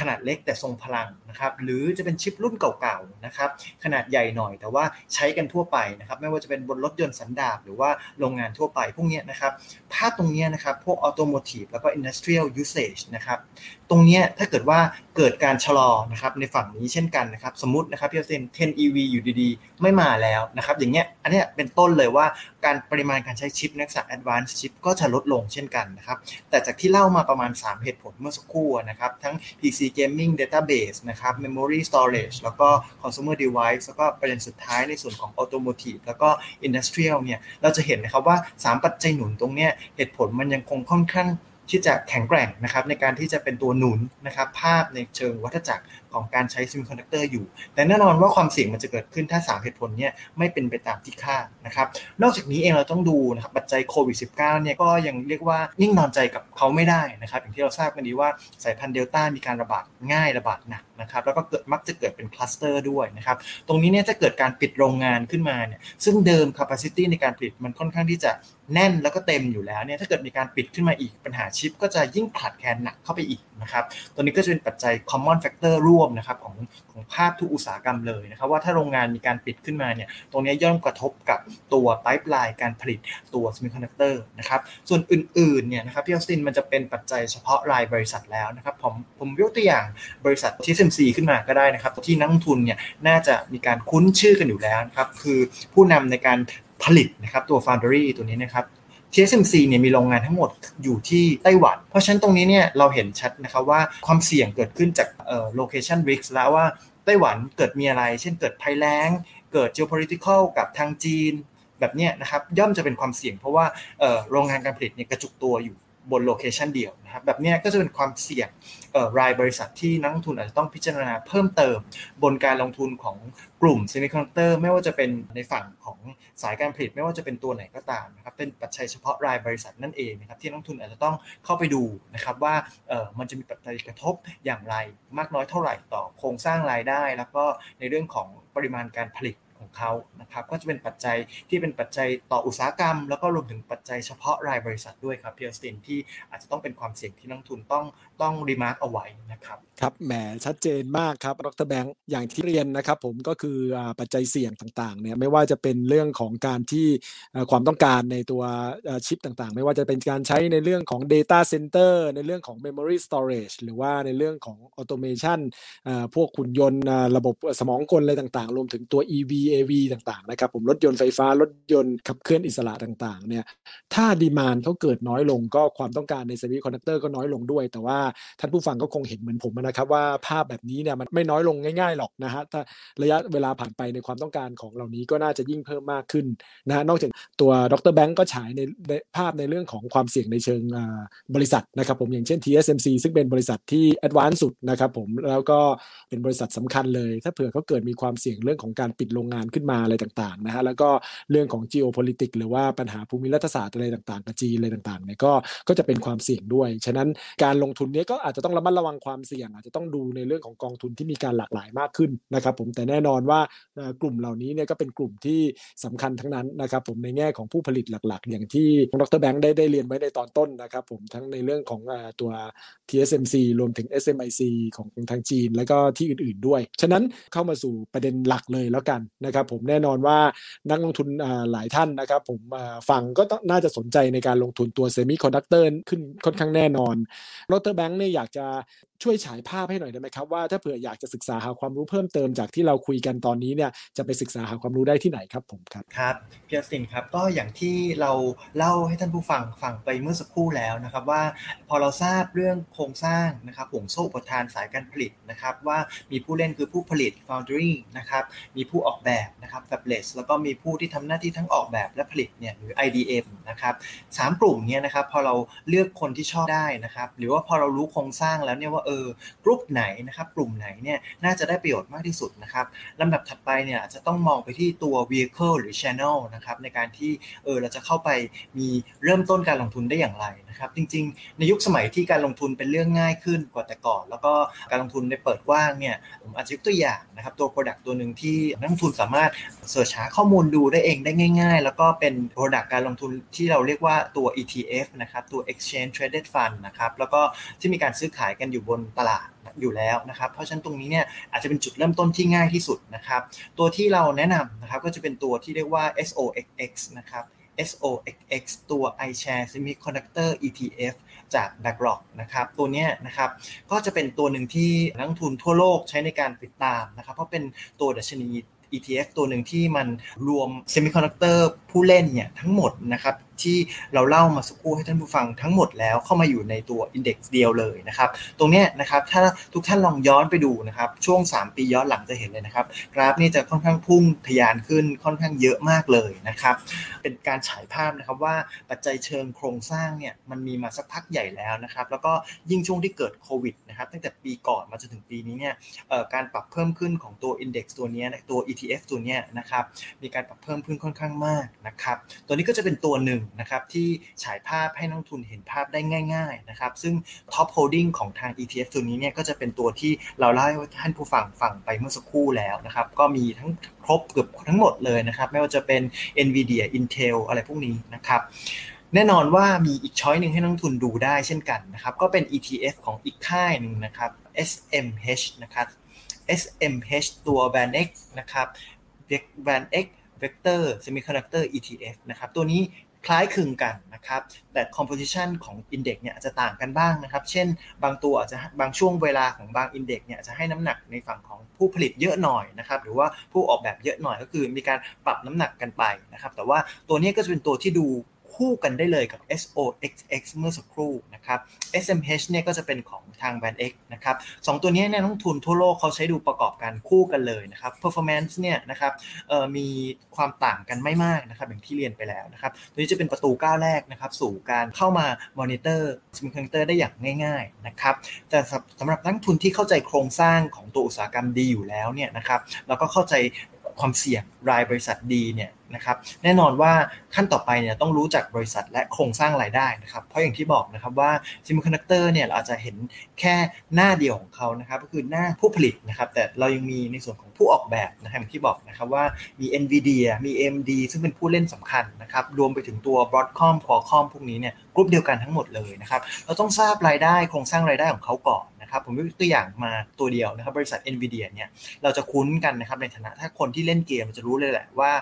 ขนาดเล็กแต่ทรงพลังนะครับหรือจะเป็นชิปรุ่นเก่าๆนะครับขนาดใหญ่หน่อยแต่ว่าใช้กันทั่วไปนะครับไม่ว่าจะเป็นบนรถยนต์สันดาปหรือว่าโรงงานทั่วไปพวกนี้นะครับภาพตรงนี้นะครับพวก automotive แล้วก็ industrial usage นะครับตรงนี้ถ้าเกิดว่าเกิดการชะลอนะครับในฝั่งนี้เช่นกันนะครับสมมตินะครับพี่เซน10 EV อยู่ดีๆ ไม่มาแล้วนะครับอย่างเงี้ยอันนี้เป็นต้นเลยว่าการปริมาณการใช้ชิปลักษณะ advanced chip ก็จะลดลงเช่นกันนะครับแต่จากที่เล่ามาประมาณ 3 เหตุผลเมื่อสักครู่นะครับทั้ง PC gaming database นะครับ memory storage แล้วก็ consumer device แล้วก็ประเด็นสุดท้ายในส่วนของ automotive แล้วก็ industrial เนี่ยเราจะเห็นนะครับว่า 3 ปัจจัยหนุนตรงเนี้ยเหตุผลมันยังคงค่อนข้างที่จะแข็งแกร่งนะครับในการที่จะเป็นตัวหนุนนะครับภาพในเชิงวัฏจักร ของการใช้เซมิคอนดักเตอร์อยู่ แต่แน่นอนว่าความเสี่ยงมันจะเกิดขึ้นถ้า 3 เหตุผลเนี่ยไม่เป็นไปตามที่คาดนะครับ นอกจากนี้เองเราต้องดูนะครับปัจจัยโควิด -19 เนี่ยก็ยังเรียกว่านิ่งนอนใจกับเขาไม่ได้นะครับ อย่างที่เราทราบกันดีว่าสายพันธุ์เดลต้ามีการระบาดง่ายระบาดหนักนะครับ แล้วก็เกิดมักจะเกิดเป็นคลัสเตอร์ด้วยนะครับ ตรงนี้เนี่ยถ้าเกิดการปิดโรงงานขึ้นมาเนี่ยซึ่งเดิม capacity ในการผลิตมันค่อนข้างที่จะแน่นแล้วก็เต็มอยู่แล้วเนี่ยถ้าเกิดมีการปิดขึ้นมาอีกปัญหาชิป ก็จะยิ่งขาดแคลนหนักเข้าไปอีกนะครับ ตัวนี้ก็จะเป็นปัจจัย common factor ร่วมนะครับของของภาพทุกอุตสาหกรรมเลยนะครับว่าถ้าโรงงานมีการปิดขึ้นมาเนี่ยตรงนี้ย่อมกระทบกับตัวไ i ป์ไลน์การผลิตตัว semiconductor นะครับส่วนอื่นๆเนี่ยนะครับพี่ออสตินมันจะเป็นปัจจัยเฉพาะรายบริษัทแล้วนะครับผมผมยกตัวอย่างบริษัท TSMC ขึ้นมาก็ได้นะครับที่นักทุนเนี่ยน่าจะมีการคุ้นชื่อกันอยู่แล้วนะครับคือผู้นำในการผลิตนะครับตัว Foundry ตัวนี้นะครับ TSMC เนี่ยมีโรงงานทั้งหมดอยู่ที่ไต้หวัน เพราะฉะนั้นตรงนี้เนี่ยเราเห็นชัดนะครับว่าความเสี่ยงเกิดขึ้นจากเอ่อ location risk แล้วว่าไต้หวันเกิดมีอะไร เช่นเกิดภัยแล้ง เกิด geopolitical กับทางจีน แบบนี้นะครับย่อมจะเป็นความเสี่ยงเพราะว่าโรงงานการผลิตเนี่ยกระจุกตัวอยู่ บน location เดียวนะครับแบบนี้ก็จะเป็นความเสี่ยงรายบริษัทที่นักลงทุนอาจจะต้องพิจารณาเพิ่มเติม บนการลงทุนของกลุ่มเซมิคอนดักเตอร์ไม่ว่าจะเป็นในฝั่งของสายการผลิต ไม่ว่าจะเป็นตัวไหนก็ตามนะครับเป็นปัจจัยเฉพาะรายบริษัทนั่นเองนะครับที่นักลงทุนอาจจะต้องเข้าไปดูนะครับว่ามันจะมีปัจจัยกระทบอย่างไรมากน้อยเท่าไหร่ต่อโครงสร้างรายได้ แล้วก็ในเรื่องของปริมาณการผลิต ของเขานะครับก็จะเป็นปัจจัยที่เป็นปัจจัยต่ออุตสาหกรรม แล้วก็รวมถึงปัจจัยเฉพาะรายบริษัทด้วยครับพี่ออสตินที่อาจจะต้องเป็นความเสี่ยงที่นักลงทุนต้อง ต้อง remark เอาไว้นะครับครับแหมชัดเจนมากครับดรแบงค์อย่างที่เรียนนะครับผมก็คือปัจจัยเสี่ยงต่างๆเนี่ยไม่ว่าจะเป็นเรื่องของการที่ความต้องการในตัวชิปต่างๆ ไม่ว่าจะเป็นการใช้ในเรื่องของ Data Center ในเรื่องของ Memory Storage หรือว่าในเรื่องของ Automation พวกหุ่นยนต์ระบบสมองกลอะไรต่างๆ รวมถึงตัว EV AV ต่างๆนะครับผมรถยนต์ไฟฟ้า รถยนต์ขับเคลื่อนอิสระต่างๆเนี่ยถ้า demand เขาเกิดน้อยลงก็ความต้องการในเซมิคอนดักเตอร์ก็น้อยลงด้วย แต่ว่าท่านผู้ฟังก็คงเห็นเหมือนผมนะครับว่าภาพแบบนี้เนี่ยมันไม่น้อยลงง่ายๆหรอกนะฮะถ้าระยะเวลาผ่านไปในความต้องการของเหล่านี้ก็น่าจะยิ่งเพิ่มมากขึ้นนะฮะนอกจากตัวดรแบงก์ก็ฉายในภาพในเรื่องของความเสี่ยงในเชิงบริษัทนะครับผมอย่างเช่น TSMC ซึ่งเป็นบริษัทที่ advance สุดนะครับผมแล้วก็เป็นบริษัทสำคัญเลย ถ้าเผื่อเขาเกิดมีความเสี่ยงเรื่องของการปิดโรงงานขึ้นมาอะไรต่างๆนะฮะแล้วก็เรื่องของ geopolitics หรือว่าปัญหาภูมิรัฐศาสตร์อะไรต่างๆกับจีนอะไรต่างๆเนี่ยก็ก็จะเป็นความเสี่ยงด้วย ฉะนั้นการลงทุนนี้ก็อาจจะต้องระมัดระวังความเสี่ยง อาจจะต้องดูในเรื่องของกองทุนที่มีการหลากหลายมากขึ้นนะครับ ผมแต่แน่นอนว่ากลุ่มเหล่านี้เนี่ยก็เป็นกลุ่มที่สำคัญทั้งนั้นนะครับ ผมในแง่ของผู้ผลิตหลักๆ อย่างที่ดรแบงค์ได้ได้เรียนไว้ในตอนต้นนะครับ ผมทั้งในเรื่องของตัว TSMC รวมถึง SMIC ของทางจีน แล้วก็ที่อื่นๆด้วย ฉะนั้นเข้ามาสู่ประเด็นหลักเลยแล้วกันนะครับ ผมแน่นอนว่านักลงทุนหลายท่านนะครับ ผมฟังก็น่าจะสนใจในการลงทุนตัวเซมิคอนดักเตอร์ขึ้นค่อนข้างแน่นอนดอกเตอร์แบงค์เนี่ยอยากจะช่วยฉายภาพให้หน่อยได้ไหมครับว่าถ้าเผื่ออยากจะศึกษาหาความรู้เพิ่มเติมจากที่เราคุยกันตอนนี้เนี่ยจะไปศึกษาหาความรู้ได้ที่ไหนครับผมครับครับเพียสินครับก็อย่างที่เราเล่าให้ท่านผู้ฟังฟังไปเมื่อสักครู่แล้วนะครับว่าพอเราทราบเรื่องโครงสร้างนะครับห่วงโซ่ประทานสายการผลิตนะครับว่ามีผู้เล่นคือผู้ผลิต foundry นะครับมีผู้ออกแบบนะครับ fabless แล้วก็มีผู้ที่ทำหน้าที่ทั้งออกแบบและผลิตเนี่ยหรือ IDM นะครับสามกลุ่มเนี้นะครับพอเราเลือกคนที่ชอบได้นะครับหรือว่าพอเรารู้โครงสร้างแล้วเนี่ยว่าเออกลุ่มไหนนะครับกลุ่มไหนเนี่ยน่าจะได้ประโยชน์มากที่สุดนะครับลำดับถัดไปเนี่ยจะต้องมองไปที่ตัว vehicle หรือ channel นะครับในการที่เออเราจะเข้าไปมีเริ่มต้นการลงทุนได้อย่างไรนะครับจริงๆ ในยุคสมัยที่การลงทุนเป็นเรื่องง่ายขึ้นกว่าแต่ก่อน แล้วก็การลงทุนในเปิดกว้างเนี่ยผมอาจจะยกตัวอย่างนะครับตัว Product ตัวหนึ่งที่นักลงทุนสามารถเสิร์ชหาข้อมูลดูได้เองได้ง่าย ๆ แล้วก็เป็น Product การลงทุนที่เราเรียกว่าตัว ETF นะครับตัว Exchange Traded Fund นะครับแล้วก็ที่มีการซื้อขายกันอยู่บนตลาดอยู่แล้วนะครับ เพราะฉะนั้นตรงนี้เนี่ยอาจจะเป็นจุดเริ่มต้นที่ง่ายที่สุดนะครับ ตัวที่เราแนะนำนะครับก็จะเป็นตัวที่เรียกว่า SOXX นะครับ SOXX ตัว iShare Semiconductor ETF จาก BlackRock นะครับตัวนี้นะครับก็จะเป็นตัวหนึ่งที่นักทุนทั่วโลกใช้ในการติดตามนะครับ เพราะเป็นตัวดัชนี ETF ตัวหนึ่งที่มันรวม semiconductor ผู้เล่นเนี่ยทั้งหมดนะครับ ที่เราเล่ามาสักครู่ให้ท่านผู้ฟังทั้งหมดแล้วเข้ามาอยู่ในตัว index เดียวเลยนะครับ ตรงนี้นะครับถ้าทุกท่านลองย้อนไปดูนะครับช่วง 3 ปีย้อนหลังจะเห็นเลยนะครับ กราฟนี่จะค่อนข้างพุ่งทะยานขึ้นค่อนข้างเยอะมากเลยนะครับ เป็นการฉายภาพนะครับว่าปัจจัยเชิงโครงสร้างเนี่ยมันมีมาสักพักใหญ่แล้วนะครับ แล้วก็ยิ่งช่วงที่เกิดโควิดนะครับตั้งแต่ปีก่อนมาจนถึงปีนี้เนี่ยการปรับเพิ่มขึ้นของตัว index ตัวนี้ตัว ETF ตัวนี้นะครับมีการปรับเพิ่มขึ้นค่อนข้างมากนะครับตัวนี้ก็จะเป็นตัวหนึ่งนะครับที่ฉายภาพให้นักทุนเห็นภาพได้ง่าย ๆนะครับ ซึ่ง top holding ของทาง ETF ตัวนี้เนี่ยก็จะเป็นตัวที่เราเล่าให้ท่านผู้ฟังฟังไปเมื่อสักครู่แล้วนะครับก็มีทั้งครบเกือบทั้งหมดเลยนะครับไม่ว่าจะเป็น NVIDIA Intel อะไรพวกนี้นะครับแน่นอนว่ามีอีก choice หนึ่งให้นักทุนดูได้เช่นกันนะครับก็เป็น ETF ของอีกค่ายหนึ่งนะครับ SMH นะครับ SMH ตัว v a n X นะครับ v a n X Vector Semiconductor ETF นะครับตัวนี้ คล้ายคลึงกันนะครับ แต่ composition ของ index เนี่ยจะต่างกันบ้างนะครับ เช่น บางตัวอาจจะบางช่วงเวลาของบาง index เนี่ยจะให้น้ำหนักในฝั่งของผู้ผลิตเยอะหน่อยนะครับ หรือว่าผู้ออกแบบเยอะหน่อยก็คือมีการปรับน้ำหนักกันไปนะครับ แต่ว่าตัวนี้ก็จะเป็นตัวที่ดู คู่กันได้เลยกับ SOXX เมื่อสักครู่นะครับ SMH เนี่ยก็จะเป็นของทางแบรนด์ X นะครับสตัวนี้เนี่ยนักทุนทั่วโลกเขาใช้ดูประกอบกันคู่กันเลยนะครับ performance เนี่ยนะครับมีความต่างกันไม่มากนะครับอย่างที่เรียนไปแล้วนะครับตัวนี้จะเป็นประตูก้าวแรกนะครับสู่การเข้ามา monitor semiconductor ได้อย่างง่ายๆนะครับแต่สำหรับนักทุนที่เข้าใจโครงสร้างของตัวอุตสาหกรรมดีอยู่แล้วเนี่ยนะครับแล้วก็เข้าใจ ความเสี่ยงรายบริษัทดีเนี่ยนะครับแน่นอนว่าขั้นต่อไปเนี่ยต้องรู้จักบริษัทและโครงสร้างรายได้นะครับเพราะอย่างที่บอกนะครับว่า semiconductor เนี่ยเราอาจจะเห็นแค่หน้าเดียวของเขานะครับก็คือหน้าผู้ผลิตนะครับแต่เรายังมีในส่วนของผู้ออกแบบนะครับอย่างที่บอกนะครับว่ามี NVIDIA มี AMD ซึ่งเป็นผู้เล่นสำคัญนะครับรวมไปถึงตัว Broadcom Qualcomm พวกนี้เนี่ยกลุ่มเดียวกันทั้งหมดเลยนะครับเราต้องทราบรายได้โครงสร้างรายได้ของเขาก่อน นะครับผมยกตัวอย่างมาตัวเดียวนะครับบริษัท NVIDIA เนี่ยเราจะคุ้นกันนะครับในฐานะถ้าคนที่เล่นเกมจะรู้เลยแหละว่า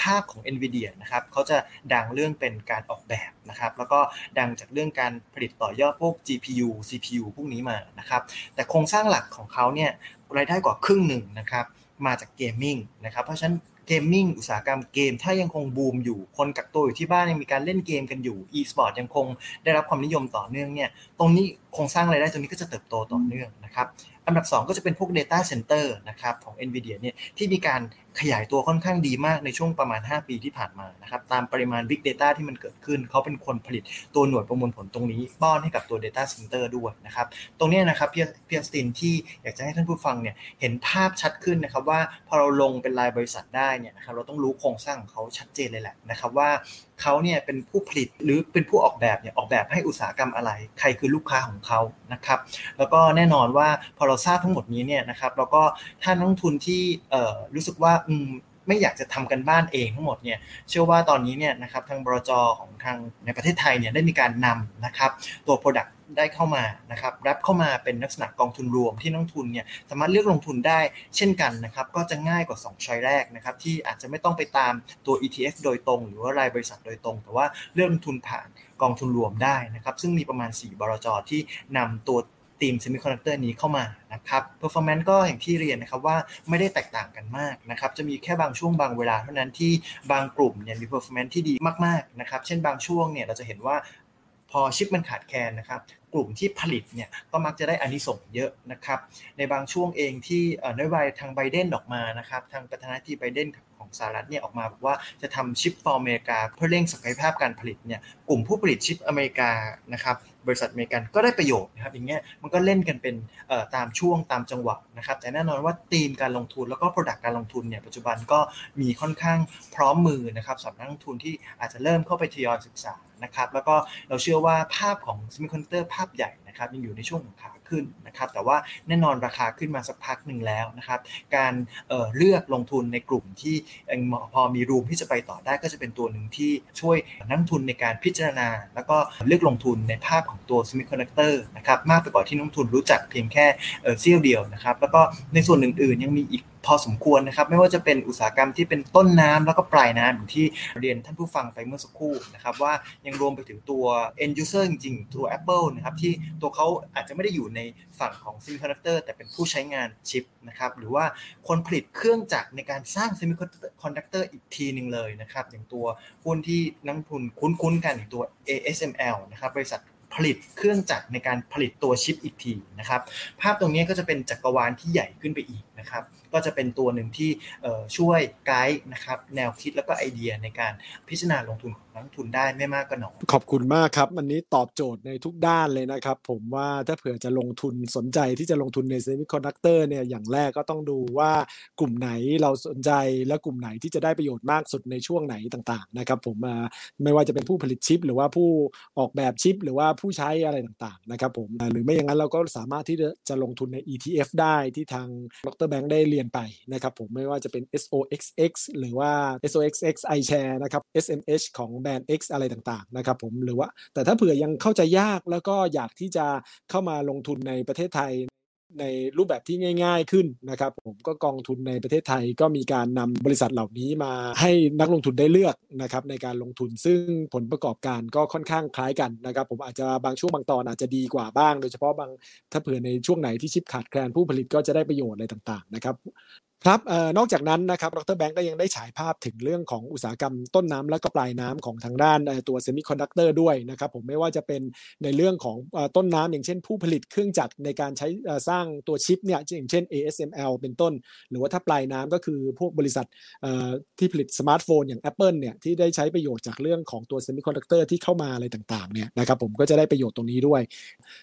ภาพของ NVIDIA นะครับเขาจะดังเรื่องเป็นการออกแบบนะครับแล้วก็ดังจากเรื่องการผลิตต่อยอดพวก GPU CPU พวกนี้มานะครับแต่โครงสร้างหลักของเขาเนี่ยรายได้กว่าครึ่งหนึ่งนะครับมาจาก gaming นะครับเพราะฉะนั้น gaming อุตสาหกรรมเกม ถ้ายังคงบูมอยู่ คนกักตัวอยู่ที่บ้านยังมีการเล่นเกมกันอยู่ e-sport ยังคงได้รับความนิยมต่อเนื่องเนี่ย ตรงนี้โครงสร้างรายได้ตรงนี้ก็จะเติบโตต่อเนื่องนะครับ อันดับ 2 ก็จะเป็นพวก Data Center นะครับของ NVIDIA เนี่ยที่มีการขยายตัวค่อนข้างดีมากในช่วงประมาณ 5 ปีที่ผ่านมานะครับตามปริมาณ Big Data ที่มันเกิดขึ้น เขาเป็นคนผลิตตัวหน่วยประมวลผลตรงนี้ป้อนให้กับตัว Data Center ด้วยนะครับตรงนี้นะครับพี่พี่สตินที่อยากจะให้ท่านผู้ฟังเนี่ยเห็นภาพชัดขึ้นนะครับว่าพอเราลงเป็นรายบริษัทได้เนี่ยนะครับเราต้องรู้โครงสร้างของเขาชัดเจนเลยแหละนะครับว่า เขาเนี่ยเป็นผู้ผลิตหรือเป็นผู้ออกแบบเนี่ยออกแบบให้อุตสาหกรรมอะไร ใครคือลูกค้าของเขานะครับแล้วก็แน่นอนว่าพอเราทราบทั้งหมดนี้เนี่ยนะครับแล้วก็ถ้านักทุนที่รู้สึกว่าอืม ไม่อยากจะทำกันบ้านเองทั้งหมดเนี่ยเชื่อว่าตอนนี้เนี่ยนะครับทางบรจของทางในประเทศไทยเนี่ยได้มีการนำนะครับตัว Product ได้เข้ามานะครับรับเข้ามาเป็นลักษณะกองทุนรวมที่นักทุนเนี่ยสามารถเลือกลงทุนได้เช่นกันนะครับก็จะง่ายกว่า 2ช้อยแรกนะครับที่อาจจะไม่ต้องไปตามตัว ETF โดยตรง หรือว่ารายบริษัทโดยตรง แต่ว่าเลือกลงทุนผ่านกองทุนรวมได้นะครับซึ่งมีประมาณ 4 บรจที่นำตัว ธีม semiconductor นี้เข้ามานะครับ performance ก็อย่างที่เรียนนะครับว่าไม่ได้แตกต่างกันมากนะครับจะมีแค่บางช่วงบางเวลาเท่านั้นที่บางกลุ่มเนี่ยมี performance ที่ดีมากๆนะครับเช่นบางช่วงเนี่ยเราจะเห็นว่าพอชิปมันขาดแคลนนะครับกลุ่มที่ผลิตเนี่ยก็มักจะได้อานิสงส์เยอะนะครับในบางช่วงเองที่นโยบายทางไบเดนออกมานะครับทางประธานาธิบดีไบเดน ของสหรัฐเนี่ยออกมาบอกว่าจะทำ CHIPS for America เพื่อเร่งศักยภาพการผลิตเนี่ยกลุ่มผู้ผลิตชิปอเมริกานะครับบริษัทอเมริกันก็ได้ประโยชน์นะครับอย่างเงี้ยมันก็เล่นกันเป็นตามช่วงตามจังหวะนะครับแต่แน่นอนว่าธีมการลงทุนแล้วก็ Product การลงทุนเนี่ยปัจจุบันก็มีค่อนข้างพร้อมมือนะครับสำหรับนักลงทุนที่อาจจะเริ่มเข้าไปทยอยศึกษานะครับแล้วก็เราเชื่อว่าภาพของ semiconductor ภาพใหญ่นะครับยังอยู่ในช่วงของขา ขึ้นนะครับแต่ว่าแน่นอนราคาขึ้นมาสักพักหนึ่งแล้วนะครับการเลือกลงทุนในกลุ่มที่พอมี room ที่จะไปต่อได้ก็จะเป็นตัวหนึ่งที่ช่วยนักทุนในการพิจารณา แล้วก็เลือกลงทุนในภาพของตัว semiconductor นะครับมากไปกว่าที่นักทุนรู้จักเพียงแค่เสี้ยวเดียวนะครับแล้วก็ในส่วนอื่นๆยังมีอีก พอสมควรนะครับ ไม่ว่าจะเป็นอุตสาหกรรมที่เป็นต้นน้ำแล้วก็ปลายน้ำอย่างที่เรียนท่านผู้ฟังไปเมื่อสักครู่นะครับว่ายังรวมไปถึงตัว end user จริงๆตัว Apple นะครับที่ตัวเขาอาจจะไม่ได้อยู่ในฝั่งของ semiconductor แต่เป็นผู้ใช้งานชิปนะครับหรือว่าคนผลิตเครื่องจักรในการสร้าง semiconductor อีกทีหนึ่งเลยนะครับอย่างตัวหุ้นที่นักทุนคุ้นๆกันอย่างตัว ASML นะครับบริษัท ผลิตเครื่องจักรในการผลิตตัวชิปอีกทีนะครับ ภาพตรงนี้ก็จะเป็นจักรวาลที่ใหญ่ขึ้นไปอีกนะครับ ก็จะเป็นตัวหนึ่งที่ช่วยไกด์นะครับแนวคิดแล้วก็ไอเดียในการพิจารณาลงทุนของนักทุนได้ไม่มากก็น้อยขอบคุณมากครับอันนี้ตอบโจทย์ในทุกด้านเลยนะครับ ผมว่าถ้าเผื่อจะลงทุนสนใจที่จะลงทุนใน semiconductor เนี่ยอย่างแรกก็ต้องดูว่ากลุ่มไหนเราสนใจและกลุ่มไหนที่จะได้ประโยชน์มากสุดในช่วงไหนต่างๆนะครับ ผมไม่ว่าจะเป็นผู้ผลิตชิป หรือว่าผู้ออกแบบชิป หรือว่าผู้ใช้อะไรต่างๆนะครับผมหรือไม่อย่างนั้นเราก็สามารถที่จะลงทุนใน ETF ได้ที่ทางดรแบงค์ได้เรียนไปนะครับผมไม่ว่าจะเป็น SOXX หรือว่า SOXX iShare นะครับ SMH ของแบรนด์ X อะไรต่างๆนะครับผมหรือว่าแต่ถ้าเผื่อยังเข้าใจยากแล้วก็อยากที่จะเข้ามาลงทุนในประเทศไทย ในรูปแบบที่ง่ายๆขึ้นนะครับผมก็กองทุนในประเทศไทยก็มีการนำบริษัทเหล่านี้มาให้นักลงทุนได้เลือกนะครับในการลงทุนซึ่งผลประกอบการก็ค่อนข้างคล้ายกันนะครับผมอาจจะบางช่วงบางตอนอาจจะดีกว่าบ้าง โดยเฉพาะบางถ้าเผื่อในช่วงไหนที่ชิปขาดแคลนผู้ผลิตก็จะได้ประโยชน์อะไรต่างๆนะครับ ครับนอกจากนั้นนะครับ ดร.แบงก์ก็ยังได้ฉายภาพถึงเรื่องของอุตสาหกรรมต้นน้ำและก็ปลายน้ำของทางด้านตัว semiconductor ด้วยนะครับผมไม่ว่าจะเป็นในเรื่องของต้นน้ำอย่างเช่นผู้ผลิตเครื่องจักรในการใช้สร้างตัวชิปเนี่ยอย่างเช่น ASML เป็นต้น หรือว่าถ้าปลายน้ำก็คือพวกบริษัทที่ผลิตสมาร์ทโฟนอย่าง Apple เนี่ยที่ได้ใช้ประโยชน์จากเรื่องของตัว semiconductor ที่เข้ามาอะไรต่างๆเนี่ยนะครับผมก็จะได้ประโยชน์ตรงนี้ด้วย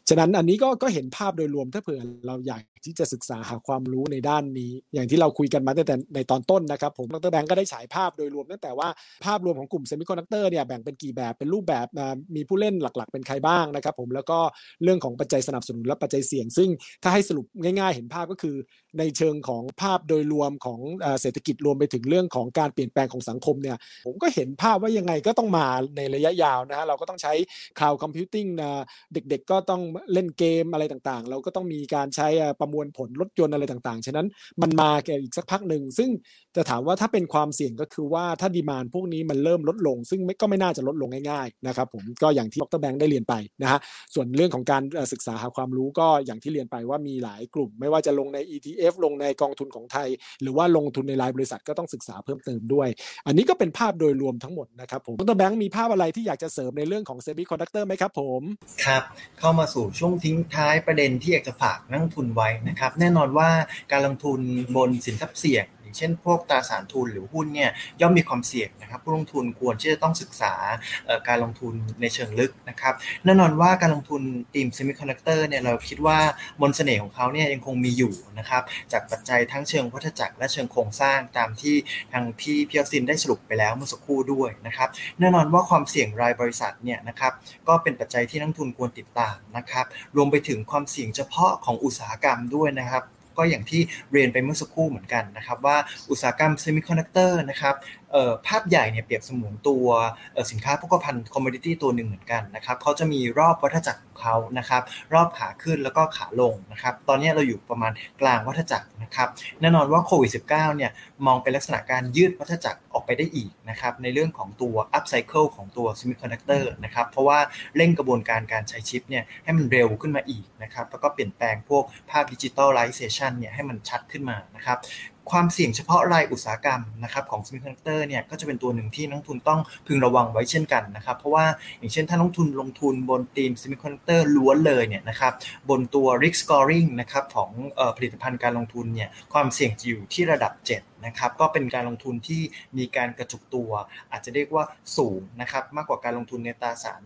ฉะนั้นอันนี้ก็ก็เห็นภาพโดยรวมถ้าเผื่อเราอยากที่จะศึกษาหาความรู้ในด้านนี้อย่างที่เราราคุยกันมาตั้งแต่ในตอนต้นนะครับผมดร.แบงก์ก็ได้ฉายภาพโดยรวมตั้งแต่ว่าภาพรวมของกลุ่ม semiconductor เนี่ยแบ่งเป็นกี่แบบเป็นรูปแบบมีผู้เล่นหลักๆ เป็นใครบ้างนะครับผมแล้วก็เรื่องของปัจจัยสนับสนุนและปัจจัยเสี่ยง ซึ่งถ้าให้สรุปง่าย ๆ เห็นภาพก็คือในเชิงของภาพโดยรวมของเศรษฐกิจรวมไปถึงเรื่องของการเปลี่ยนแปลงของสังคมเนี่ยผมก็เห็นภาพว่ายังไงก็ต้องมาในระยะยาวนะฮะเราก็ต้องใช้ cloud computing เด็กๆ ก็ต้องเล่นเกมอะไรต่างๆ เราก็ต้องมีการใช้ประมวลผลรถยนต์อะไรต่างๆ ฉะนั้นมันมาอีกสักพักหนึ่งซึ่ง แต่ถามว่าถ้าเป็นความเสี่ยงก็คือว่าถ้า demand พวกนี้มันเริ่มลดลง ซึ่งก็ไม่น่าจะลดลงง่ายๆนะครับผมก็อย่างที่ดรแบงค์ได้เรียนไปนะฮะส่วนเรื่องของการศึกษาหาความรู้ก็อย่างที่เรียนไปว่ามีหลายกลุ่ม ไม่ว่าจะลงใน ETF ลงในกองทุนของไทย หรือว่าลงทุนในรายบริษัทก็ต้องศึกษาเพิ่มเติมด้วย อันนี้ก็เป็นภาพโดยรวมทั้งหมดนะครับผมดรแบงค์มีภาพอะไรที่อยากจะเสริมในเรื่องของเซมิคอนดักเตอร์ไหมครับผมครับเข้ามาสู่ช่วงทิ้งท้ายประเด็นที่อยากจะฝากนักลงทุนไว้นะครับแน่นอนว่าการลงทุนบนสินทรัพย์เสี่ยง เช่นพวกตราสารทุนหรือหุ้นเนี่ยย่อมมีความเสี่ยงนะครับผู้ลงทุนควรที่จะต้องศึกษาการลงทุนในเชิงลึกนะครับแน่นอนว่าการลงทุนธีมเซมิคอนดักเตอร์เนี่ยเราคิดว่ามนต์เสน่ห์ของเขาเนี่ยยังคงมีอยู่นะครับจากปัจจัยทั้งเชิงวัฏจักรและเชิงโครงสร้างตามที่ทางพี่เพียวซินได้สรุปไปแล้วเมื่อสักครู่ด้วยนะครับแน่นอนว่าความเสี่ยงรายบริษัทเนี่ยนะครับก็เป็นปัจจัยที่นักลงทุนควรติดตามนะครับรวมไปถึงความเสี่ยงเฉพาะของอุตสาหกรรมด้วยนะครับ ก็อย่างที่เรียนไปเมื่อสักครู่เหมือนกันนะครับว่าอุตสาหกรรมเซมิคอนดักเตอร์นะครับ ภาพใหญ่เนี่ยเปรียบเสมือนตัวสินค้าโภคภัณฑ์ commodity ตัวหนึ่งเหมือนกันนะครับเขาจะมีรอบวัฏจักรของเขานะครับ รอบขาขึ้นแล้วก็ขาลงนะครับ ตอนนี้เราอยู่ประมาณกลางวัฏจักรนะครับ แน่นอนว่าโควิด -19 เนี่ยมองเป็นลักษณะการยืดวัฏจักรออกไปได้อีกนะครับ ในเรื่องของตัว up cycle ของตัวเซมิคอนดักเตอร์นะครับ เพราะว่าเร่งกระบวนการการใช้ชิปเนี่ยให้มันเร็วขึ้นมาอีกนะครับ แล้วก็เปลี่ยนแปลงพวกภาพดิจิตอลไลเซชันเนี่ยให้มันชัดขึ้นมานะครับ ความเสี่ยงเฉพาะรายอุตสาหกรรมนะครับของ semiconductor เนี่ยก็จะเป็นตัวหนึ่งที่นักทุนต้องพึงระวังไว้เช่นกันนะครับเพราะว่าอย่างเช่นถ้านักทุนลงทุนบนทีม semiconductor ล้วนเลยเนี่ยนะครับบนตัว risk scoring นะครับของผลิตภัณฑ์การลงทุนเนี่ยความเสี่ยงจะอยู่ที่ระดับ 7นะครับก็เป็นการลงทุนที่มีการกระจุกตัว อาจจะเรียกว่าสูงนะครับมากกว่าการลงทุนในตราสาร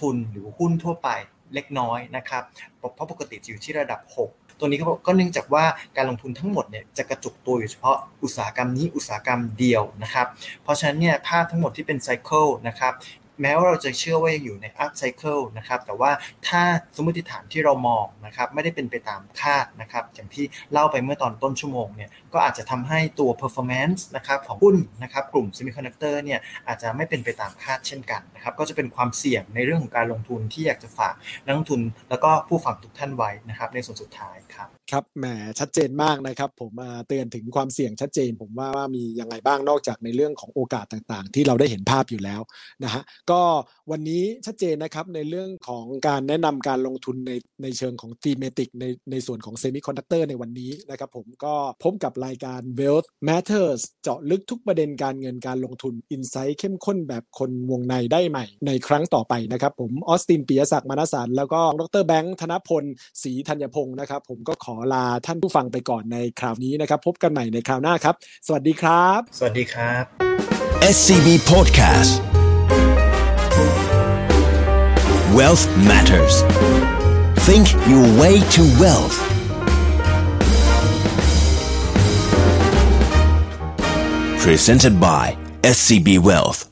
ทุนหรือหุ้นทั่วไปเล็กน้อยนะครับเพราะปกติอยู่ที่ระดับ 6 ตัวนี้ก็เนื่องจากว่าการลงทุนทั้งหมดเนี่ยจะกระจุกตัวอยู่เฉพาะอุตสาหกรรมนี้อุตสาหกรรมเดียวนะครับ เพราะฉะนั้นเนี่ยภาพทั้งหมดที่เป็นไซเคิลนะครับ แม้ว่าเราจะเชื่อว่ายังอยู่ใน up cycle นะครับแต่ว่าถ้าสมมติฐานที่เรามองนะครับไม่ได้เป็นไปตามคาดนะครับอย่างที่เล่าไปเมื่อตอนต้นชั่วโมงเนี่ยก็อาจจะทำให้ตัว performance นะครับของหุ้นนะครับกลุ่ม semiconductor เนี่ยอาจจะไม่เป็นไปตามคาดเช่นกันนะครับก็จะเป็นความเสี่ยงในเรื่องของการลงทุนที่อยากจะฝากนักลงทุน แล้วก็ผู้ฟังทุกท่านไว้นะครับในส่วนสุดท้ายครับ ครับแหมชัดเจนมากนะครับผมเตือนถึงความเสี่ยงชัดเจน ผมว่าว่ามียังไงบ้างนอกจากในเรื่องของโอกาสต่างๆ ที่เราได้เห็นภาพอยู่แล้วนะฮะก็วันนี้ชัดเจนนะครับในเรื่องของการแนะนำการลงทุนในในเชิงของ thematic ในในส่วนของเซมิคอนดักเตอร์ในวันนี้นะครับผมก็พบกับรายการ Wealth Matters เจาะลึกทุกประเด็นการเงินการลงทุน insight เข้มข้นแบบคนวงในได้ใหม่ ในครั้งต่อไปนะครับผมออสตินปียศักดิ์มานาสันแล้วก็ดรแบงค์ธนพลศรีธัญพงศ์นะครับผมก็ขอลาท่านผู้ฟังไปก่อนในคราวนี้นะครับ พบกันใหม่ในคราวหน้าครับ สวัสดีครับ สวัสดีครับ SCB Podcast Wealth Matters Think your way to wealth Presented by SCB Wealth